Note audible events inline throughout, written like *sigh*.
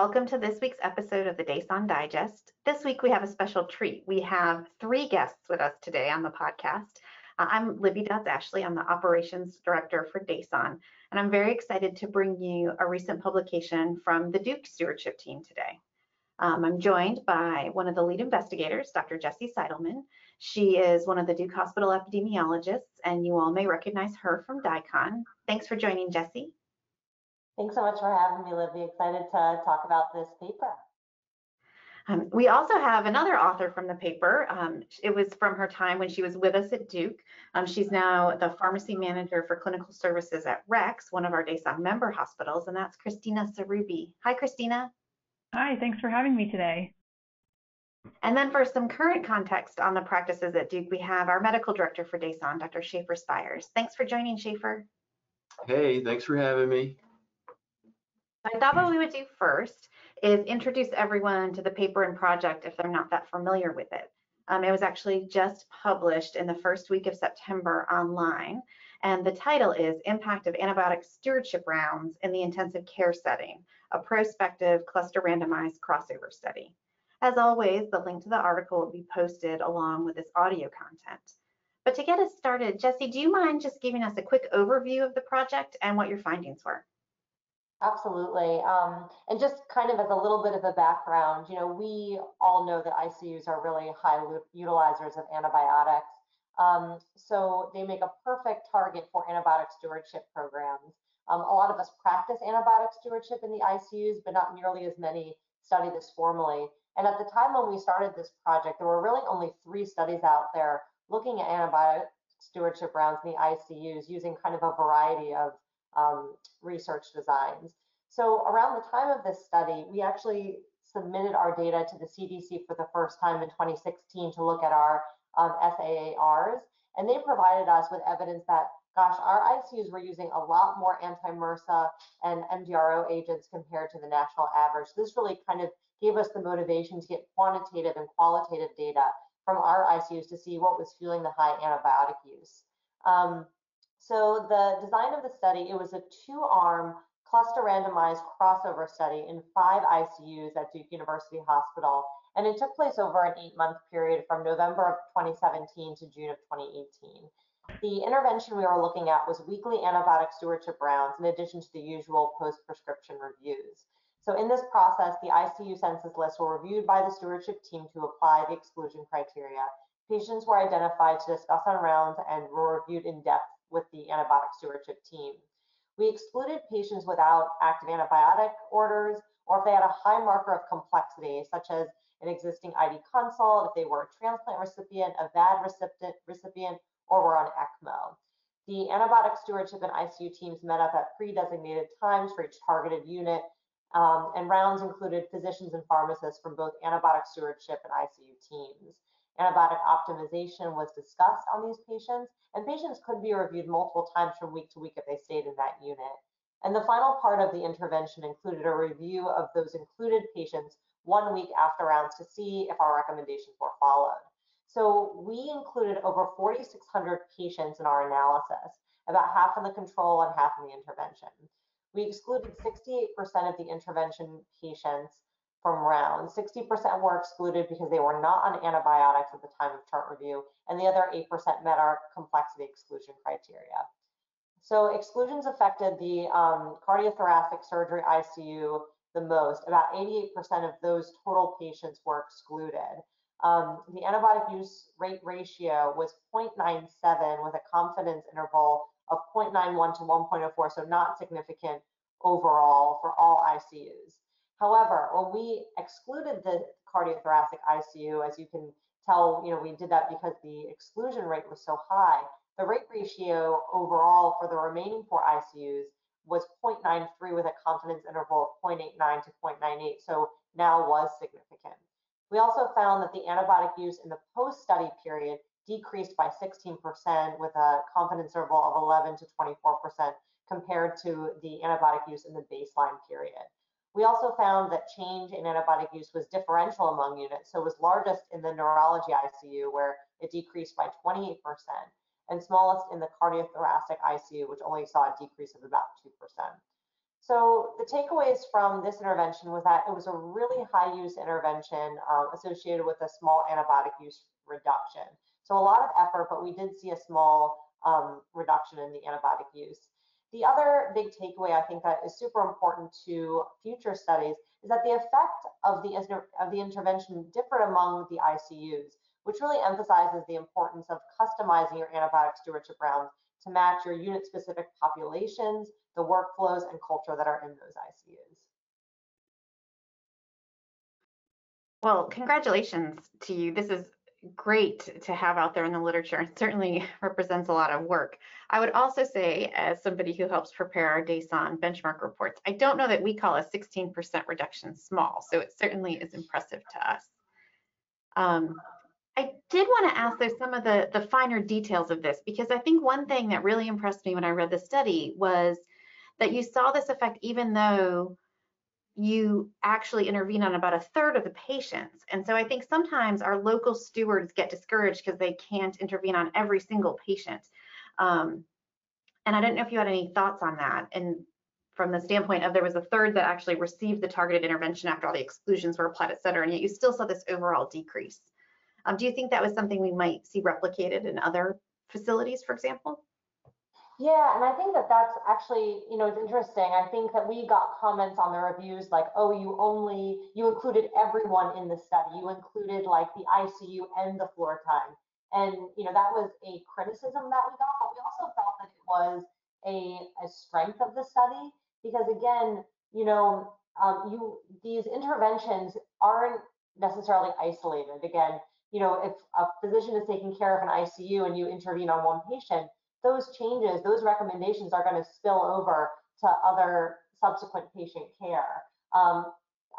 Welcome to this week's episode of the DASON Digest. This week we have a special treat. We have three guests with us today on the podcast. Uh, I'm Libby Dodds Ashley. I'm the Operations Director for DASON, and I'm very excited to bring you a recent publication from the Duke Stewardship Team today. Um, I'm joined by one of the lead investigators, Dr. Jessie Seidelman. She is one of the Duke Hospital epidemiologists, and you all may recognize her from DICON. Thanks for joining, Jessie. Thanks so much for having me, Libby. Excited to talk about this paper. Um, we also have another author from the paper. Um, it was from her time when she was with us at Duke. Um, she's now the pharmacy manager for clinical services at Rex, one of our DASON member hospitals, and that's Christina Sarubbi. Hi, Christina. Hi, thanks for having me today. And then for some current context on the practices at Duke, we have our medical director for DASON, Dr. Shaefer Spires. Thanks for joining, Shaefer. Hey, thanks for having me. I thought what we would do first is introduce everyone to the paper and project if they're not that familiar with it. Um, it was actually just published in the first week of September online, and the title is Impact of Antibiotic Stewardship Rounds in the Intensive Care Setting, a prospective cluster randomized crossover study. As always, the link to the article will be posted along with this audio content. But to get us started, Jesse, do you mind just giving us a quick overview of the project and what your findings were? Absolutely. Um, and just kind of as a little bit of a background, you know, we all know that ICUs are really high utilizers of antibiotics. Um, so they make a perfect target for antibiotic stewardship programs. Um, a lot of us practice antibiotic stewardship in the ICUs, but not nearly as many study this formally. And at the time when we started this project, there were really only three studies out there looking at antibiotic stewardship rounds in the ICUs using kind of a variety of um, research designs. So around the time of this study, we actually submitted our data to the CDC for the first time in 2016 to look at our um, SAARs, and they provided us with evidence that, gosh, our ICUs were using a lot more anti-MRSA and MDRO agents compared to the national average. This really kind of gave us the motivation to get quantitative and qualitative data from our ICUs to see what was fueling the high antibiotic use. Um, so the design of the study, it was a two-arm cluster randomized crossover study in five ICUs at Duke University Hospital. And it took place over an eight month period from November of 2017 to June of 2018. The intervention we were looking at was weekly antibiotic stewardship rounds in addition to the usual post-prescription reviews. So in this process, the ICU census lists were reviewed by the stewardship team to apply the exclusion criteria. Patients were identified to discuss on rounds and were reviewed in depth with the antibiotic stewardship team. We excluded patients without active antibiotic orders or if they had a high marker of complexity, such as an existing ID consult, if they were a transplant recipient, a VAD recipient, recipient or were on ECMO. The antibiotic stewardship and ICU teams met up at pre-designated times for each targeted unit, um, and rounds included physicians and pharmacists from both antibiotic stewardship and ICU teams. Antibiotic optimization was discussed on these patients, and patients could be reviewed multiple times from week to week if they stayed in that unit. And the final part of the intervention included a review of those included patients one week after rounds to see if our recommendations were followed. So we included over 4,600 patients in our analysis, about half in the control and half in the intervention. We excluded 68% of the intervention patients from round. 60% were excluded because they were not on antibiotics at the time of chart review, and the other 8% met our complexity exclusion criteria. So exclusions affected the um, cardiothoracic surgery ICU the most. About 88% of those total patients were excluded. Um, the antibiotic use rate ratio was 0.97 with a confidence interval of 0.91 to 1.04, so not significant overall for all ICUs. However, when we excluded the cardiothoracic ICU, as you can tell, you know, we did that because the exclusion rate was so high. The rate ratio overall for the remaining four ICUs was 0.93 with a confidence interval of 0.89 to 0.98, so now was significant. We also found that the antibiotic use in the post-study period decreased by 16% with a confidence interval of 11 to 24% compared to the antibiotic use in the baseline period. We also found that change in antibiotic use was differential among units, so it was largest in the neurology ICU where it decreased by 28%, and smallest in the cardiothoracic ICU, which only saw a decrease of about 2%. So the takeaways from this intervention was that it was a really high use intervention um, associated with a small antibiotic use reduction. So a lot of effort, but we did see a small um, reduction in the antibiotic use. The other big takeaway I think that is super important to future studies is that the effect of the, of the intervention differed among the ICUs, which really emphasizes the importance of customizing your antibiotic stewardship rounds to match your unit specific populations, the workflows and culture that are in those ICUs. Well, congratulations to you. This is great to have out there in the literature and certainly *laughs* represents a lot of work. I would also say, as somebody who helps prepare our DASON benchmark reports, I don't know that we call a 16% reduction small, so it certainly is impressive to us. Um, I did want to ask though some of the, the finer details of this because I think one thing that really impressed me when I read the study was that you saw this effect even though you actually intervene on about a third of the patients. And so I think sometimes our local stewards get discouraged because they can't intervene on every single patient. Um, and I don't know if you had any thoughts on that. And from the standpoint of there was a third that actually received the targeted intervention after all the exclusions were applied, et cetera, and yet you still saw this overall decrease. Um, do you think that was something we might see replicated in other facilities, for example? Yeah, and I think that that's actually, you know, it's interesting. I think that we got comments on the reviews like, oh, you only, you included everyone in the study. You included like the ICU and the floor time. And, you know, that was a criticism that we got, but we also felt that it was a, a strength of the study because again, you know, um, you these interventions aren't necessarily isolated. Again, you know, if a physician is taking care of an ICU and you intervene on one patient, those changes, those recommendations are going to spill over to other subsequent patient care. Um,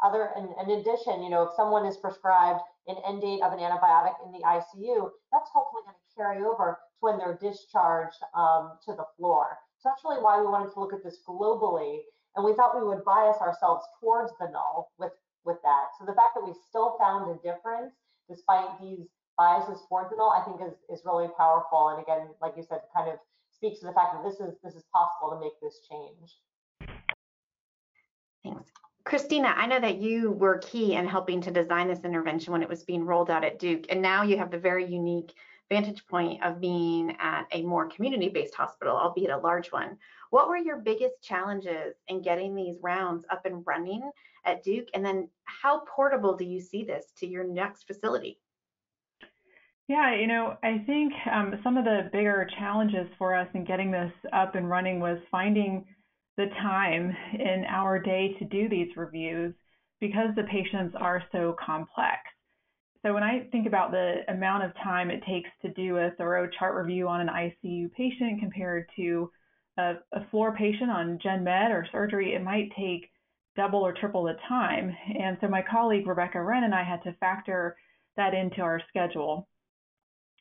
other, in, addition, you know, if someone is prescribed an end date of an antibiotic in the ICU, that's hopefully going to carry over to when they're discharged um, to the floor. So that's really why we wanted to look at this globally, and we thought we would bias ourselves towards the null with with that. So the fact that we still found a difference despite these biases towards it all, I think is, is really powerful. And again, like you said, kind of speaks to the fact that this is this is possible to make this change. Thanks. Christina, I know that you were key in helping to design this intervention when it was being rolled out at Duke, and now you have the very unique vantage point of being at a more community-based hospital, albeit a large one. What were your biggest challenges in getting these rounds up and running at Duke? And then how portable do you see this to your next facility? Yeah, you know, I think um, some of the bigger challenges for us in getting this up and running was finding the time in our day to do these reviews because the patients are so complex. So when I think about the amount of time it takes to do a thorough chart review on an ICU patient compared to a, a floor patient on gen med or surgery, it might take double or triple the time. And so my colleague Rebecca Wren and I had to factor that into our schedule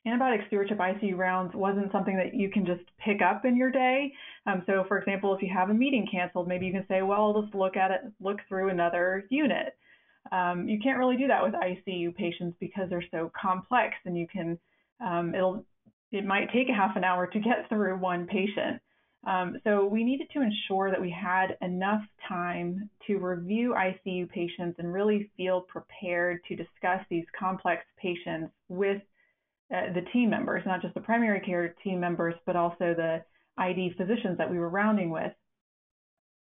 antibiotic stewardship ICU rounds wasn't something that you can just pick up in your day. Um, so, for example, if you have a meeting canceled, maybe you can say, well, I'll just look at it, look through another unit. Um, you can't really do that with ICU patients because they're so complex, and you can um, it'll it might take a half an hour to get through one patient. Um, so we needed to ensure that we had enough time to review ICU patients and really feel prepared to discuss these complex patients with uh, the team members, not just the primary care team members, but also the ID physicians that we were rounding with.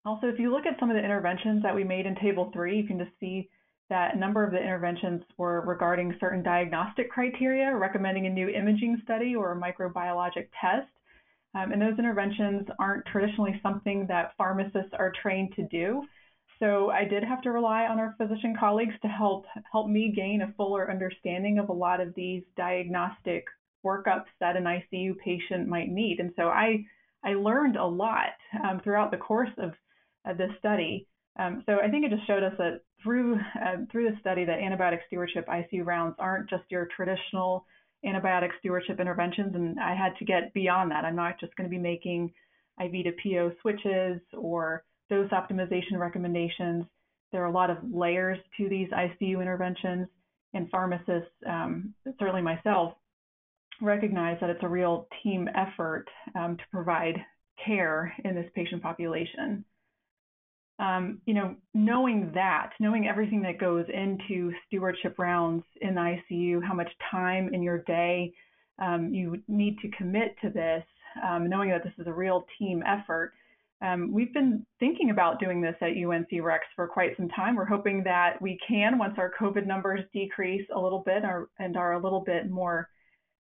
Also, if you look at some of the interventions that we made in Table 3, you can just see that a number of the interventions were regarding certain diagnostic criteria, recommending a new imaging study or a microbiologic test. Um, and those interventions aren't traditionally something that pharmacists are trained to do. So I did have to rely on our physician colleagues to help help me gain a fuller understanding of a lot of these diagnostic workups that an ICU patient might need. And so I I learned a lot um, throughout the course of, of this study. Um, so I think it just showed us that through uh, through the study that antibiotic stewardship ICU rounds aren't just your traditional antibiotic stewardship interventions, and I had to get beyond that. I'm not just going to be making IV to PO switches or dose optimization recommendations. There are a lot of layers to these ICU interventions, and pharmacists, um, certainly myself, recognize that it's a real team effort um, to provide care in this patient population. um, you know, knowing that, knowing everything that goes into stewardship rounds in the ICU, how much time in your day um, you need to commit to this, um, knowing that this is a real team effort. Um, we've been thinking about doing this at UNC Rex for quite some time. We're hoping that we can once our COVID numbers decrease a little bit or, and are a little bit more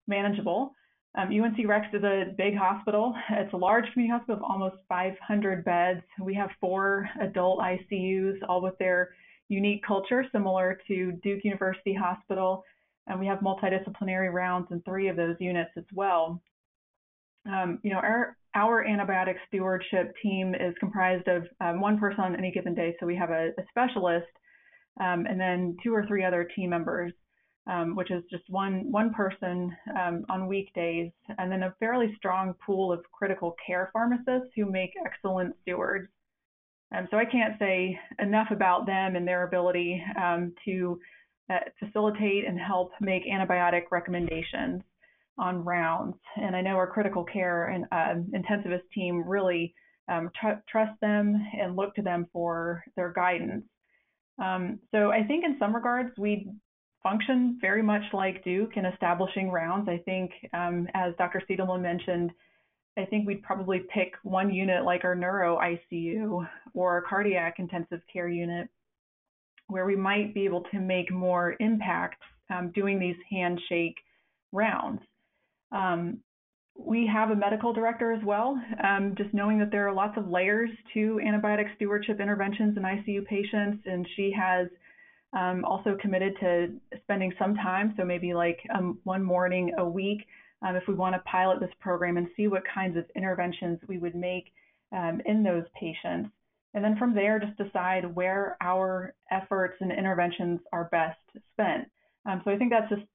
manageable. Um, UNC Rex is a big hospital. *laughs* It's a large community hospital of almost 500 beds. We have four adult ICUs, all with their unique culture, similar to Duke University Hospital. And we have multidisciplinary rounds in three of those units as well. Um, you know, our, our antibiotic stewardship team is comprised of um, one person on any given day. So we have a, a specialist um, and then two or three other team members um, which is just one one person um, on weekdays, and then a fairly strong pool of critical care pharmacists who make excellent stewards. Um, so I can't say enough about them and their ability um, to uh, facilitate and help make antibiotic recommendations on rounds. And I know our critical care and uh, intensivist team really um, tr- trust them and look to them for their guidance. Um, so I think in some regards we function very much like Duke in establishing rounds. I think, um, as Dr. Seidelman mentioned, I think we'd probably pick one unit like our neuro ICU or cardiac intensive care unit where we might be able to make more impact um, doing these handshake rounds. Um, we have a medical director as well, um, just knowing that there are lots of layers to antibiotic stewardship interventions in ICU patients, and she has um, also committed to spending some time, so maybe like um, one morning a week, um, if we want to pilot this program and see what kinds of interventions we would make um, in those patients. And then from there, just decide where our efforts and interventions are best spent. Um, so I think that's just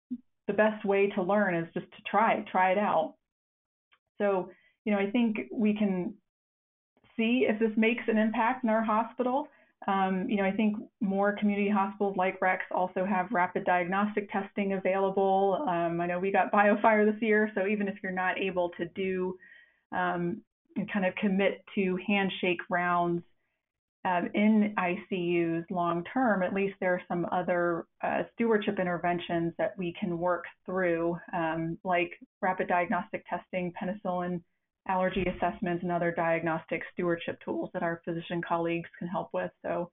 the best way to learn is just to try, try it out. So, you know, I think we can see if this makes an impact in our hospital. Um, you know, I think more community hospitals like Rex also have rapid diagnostic testing available. Um, I know we got BioFire this year, so even if you're not able to do um, and kind of commit to handshake rounds um, in ICUs long term, at least there are some other uh, stewardship interventions that we can work through, um, like rapid diagnostic testing, penicillin allergy assessments and other diagnostic stewardship tools that our physician colleagues can help with. So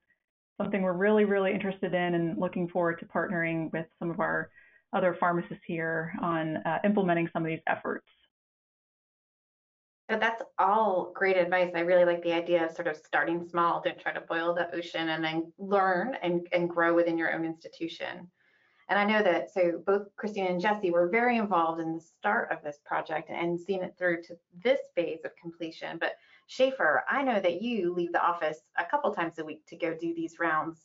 something we're really, really interested in and looking forward to partnering with some of our other pharmacists here on uh, implementing some of these efforts. So that's all great advice. I really like the idea of sort of starting small, don't try to boil the ocean and then learn and, and grow within your own institution. And I know that so both Christine and Jesse were very involved in the start of this project and seen it through to this phase of completion. But Shaefer, I know that you leave the office a couple times a week to go do these rounds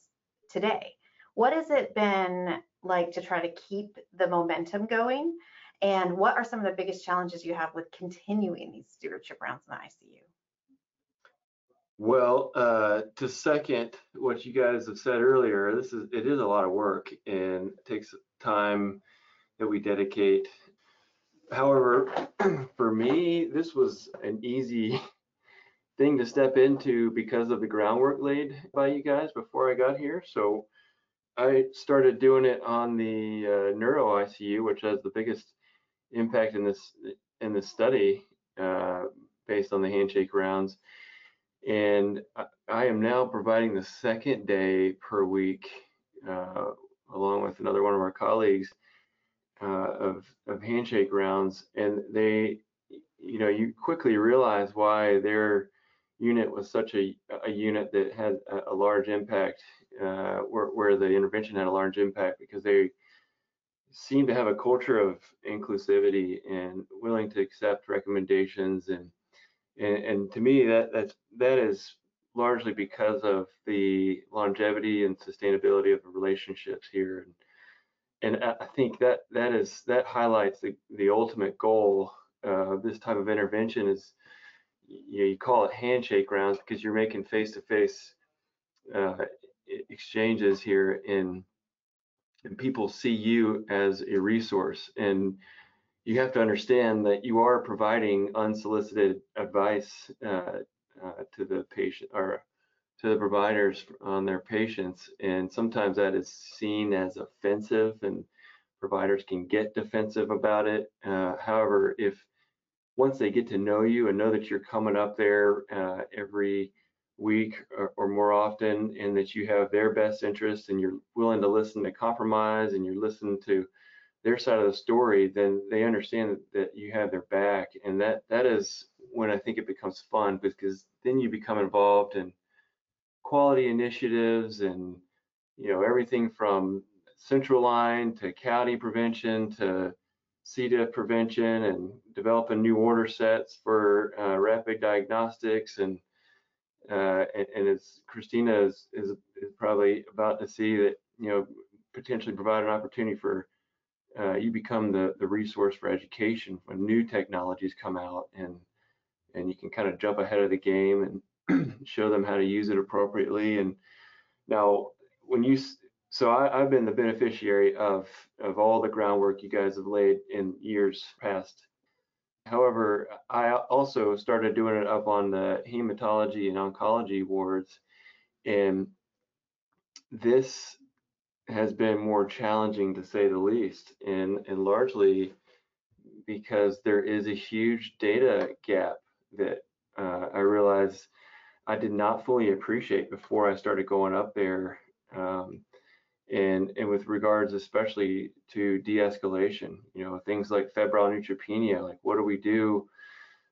today. What has it been like to try to keep the momentum going? And what are some of the biggest challenges you have with continuing these stewardship rounds in the ICU? Well, uh, to second what you guys have said earlier, this is it is a lot of work and it takes time that we dedicate. However, *clears throat* for me, this was an easy *laughs* thing to step into because of the groundwork laid by you guys before I got here. So I started doing it on the uh, neuro ICU, which has the biggest impact in this in this study uh, based on the handshake rounds. And I am now providing the second day per week, uh, along with another one of our colleagues, uh, of of handshake rounds, and they, you know, you quickly realize why their unit was such a, a unit that had a, a large impact, uh, where, where the intervention had a large impact because they seem to have a culture of inclusivity and willing to accept recommendations and and, and to me that that's that is largely because of the longevity and sustainability of the relationships here. And and I think that that is that highlights the the ultimate goal of this type of intervention is you, know, you call it handshake rounds because you're making face-to-face uh, exchanges here and and people see you as a resource and you have to understand that you are providing unsolicited advice uh, uh, to the patient or to the providers on their patients. And sometimes that is seen as offensive and providers can get defensive about it. Uh, however, if once they get to know you and know that you're coming up there uh, every week or, or, more often and that you have their best interest and you're willing to listen to compromise and you're listening to their side of the story, then they understand that, that you have their back. And that that is when I think it becomes fun because then you become involved in quality initiatives and you know everything from central line to CAUTI prevention to C. diff prevention and developing new order sets for uh, rapid diagnostics and, uh, and and as Christina is, is is probably about to see that you know potentially provide an opportunity for uh, you become the the resource for education when new technologies come out and and you can kind of jump ahead of the game and *clears throat* show them how to use it appropriately and now when you so I, have been the beneficiary of of all the groundwork you guys have laid in years past. However, I also started doing it up on the hematology and oncology wards, and this has been more challenging to say the least, and and largely because there is a huge data gap that uh, I realized I did not fully appreciate before I started going up there. Um, and and with regards especially to de-escalation you know things like febrile neutropenia like what do we do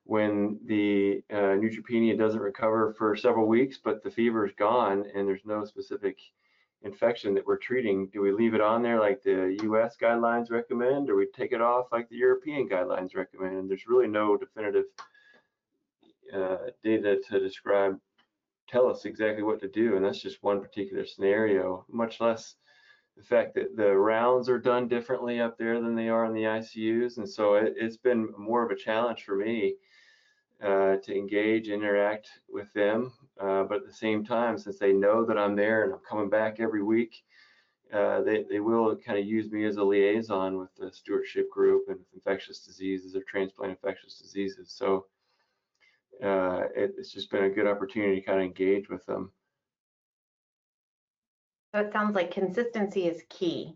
when the uh, neutropenia doesn't recover for several weeks but the fever is gone and there's no specific infection that we're treating? Do we leave it on there like the us guidelines recommend or we take it off like the european guidelines recommend? And there's really no definitive uh, data to describe tell us exactly what to do and that's just one particular scenario much less the fact that the rounds are done differently up there than they are in the ICUs. And so it, has been more of a challenge for me uh, to engage, interact with them. Uh, but at the same time, since they know that I'm there and I'm coming back every week, uh, they, they will kind of use me as a liaison with the stewardship group and infectious diseases or transplant infectious diseases. So uh, it, it's just been a good opportunity to kind of engage with them. So it sounds like consistency is key.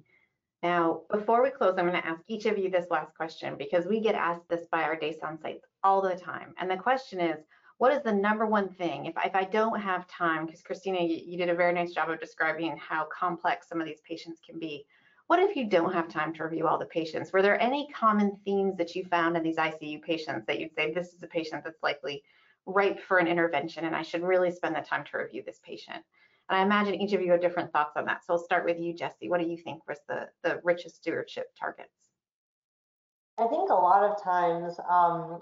Now, before we close, I'm going to ask each of you this last question because we get asked this by our DASON sites all the time. And the question is, what is the number one thing if, if I don't have time, because Christina, you, you did a very nice job of describing how complex some of these patients can be. What if you don't have time to review all the patients? Were there any common themes that you found in these ICU patients that you'd say, this is a patient that's likely ripe for an intervention and I should really spend the time to review this patient? And I imagine each of you have different thoughts on that. So I'll start with you, Jesse. What do you think was the, the richest stewardship targets? I think a lot of times, um,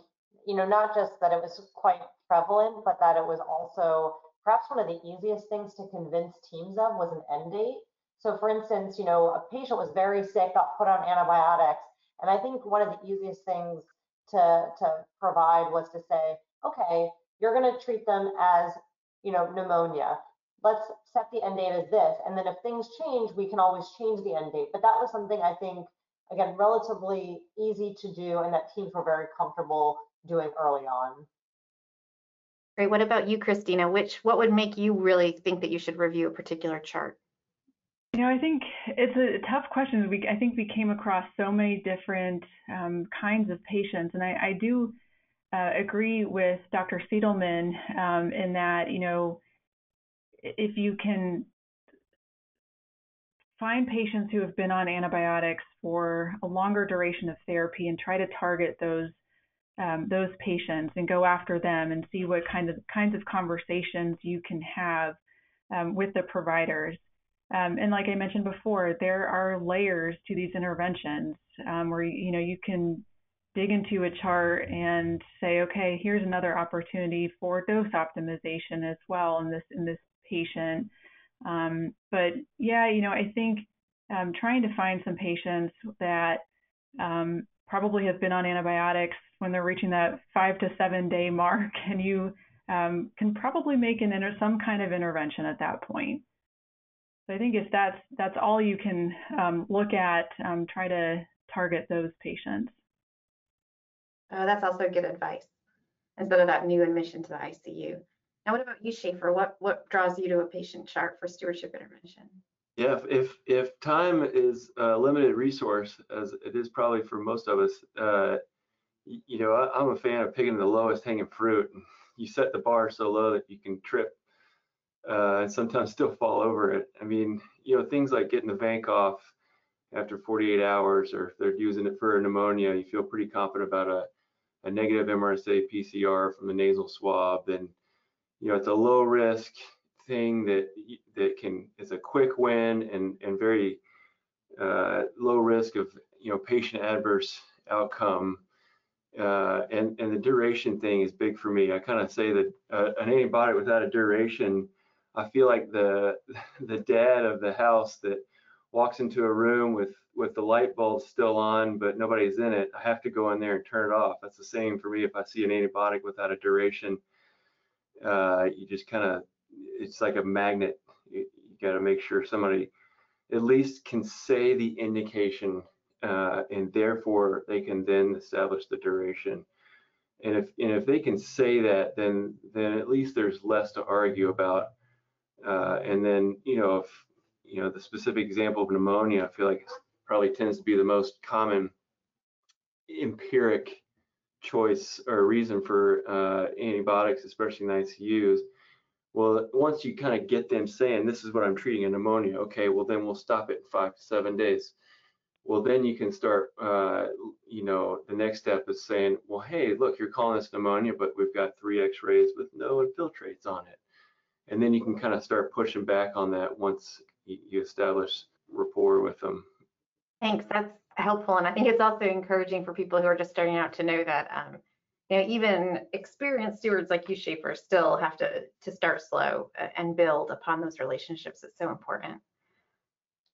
you know, not just that it was quite prevalent, but that it was also perhaps one of the easiest things to convince teams of was an end date. So for instance, you know, a patient was very sick, got put on antibiotics. And I think one of the easiest things to, to provide was to say, okay, you're going to treat them as, you know, pneumonia let's set the end date as this. And then if things change, we can always change the end date. But that was something I think, again, relatively easy to do and that teams were very comfortable doing early on. Great. What about you, Christina? Which what would make you really think that you should review a particular chart? You know, I think it's a tough question. We, I think we came across so many different um, kinds of patients, and I, I do uh, agree with Dr. Seidelman um, in that, you know, if you can find patients who have been on antibiotics for a longer duration of therapy and try to target those um, those patients and go after them and see what kind of kinds of conversations you can have um, with the providers. Um, and like I mentioned before, there are layers to these interventions um, where you know you can dig into a chart and say, okay, here's another opportunity for dose optimization as well in this in this patient. Um, but yeah, you know, I think um, trying to find some patients that um, probably have been on antibiotics when they're reaching that five to seven day *laughs* mark, and you um, can probably make an inter- some kind of intervention at that point. So I think if that's that's all you can um, look at, um, try to target those patients. Oh, that's also good advice instead of that new admission to the ICU. Now, what about you, Shaefer? What, what draws you to a patient chart for stewardship intervention? Yeah, if if, if time is a limited resource, as it is probably for most of us, uh, you know, I, I'm a fan of picking the lowest hanging fruit. *laughs* You set the bar so low that you can trip uh, and sometimes still fall over it. I mean, you know, things like getting the vanc off after 48 hours, or if they're using it for pneumonia, you feel pretty confident about a, a negative MRSA PCR from the nasal swab, then you know it's a low risk thing that that can is a quick win and and very uh, low risk of you know patient adverse outcome. Uh, and and the duration thing is big for me. I kind of say that uh, an antibiotic without a duration, I feel like the *laughs* the dad of the house that walks into a room with with the light bulb still on but nobody's in it. I have to go in there and turn it off. That's the same for me if I see an antibiotic without a duration. Uh, you just kind of it's like a magnet. You, you got to make sure somebody at least can say the indication, uh, and therefore they can then establish the duration. And if and if they can say that, then then at least there's less to argue about. Uh, and then you know if you know the specific example of pneumonia, I feel like probably tends to be the most common empiric choice or reason for uh, antibiotics, especially in ICUs. Well, once you kind of get them saying, this is what I'm treating a pneumonia, okay, well, then we'll stop it in five to seven days. Well, then you can start, uh, you know, the next step is saying, well, hey, look, you're calling this pneumonia, but we've got three x-rays with no infiltrates on it. And then you can kind of start pushing back on that once you, establish rapport with them. Thanks. That's helpful. And I think it's also encouraging for people who are just starting out to know that, um, you know, even experienced stewards like you, Shaefer, still have to, to start slow uh, and build upon those relationships. It's so important.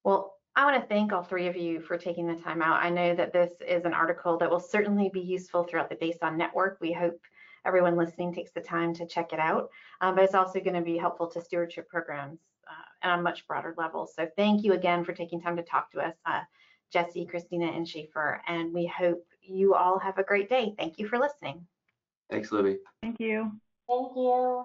Well, I want to thank all three of you for taking the time out. I know that this is an article that will certainly be useful throughout the DASON network. We hope everyone listening takes the time to check it out, um, but it's also going to be helpful to stewardship programs uh, on a much broader level. So thank you again for taking time to talk to us. Uh, Jesse, Christina, and Shaefer. And we hope you all have a great day. Thank you for listening. Thanks, Libby. Thank you. Thank you.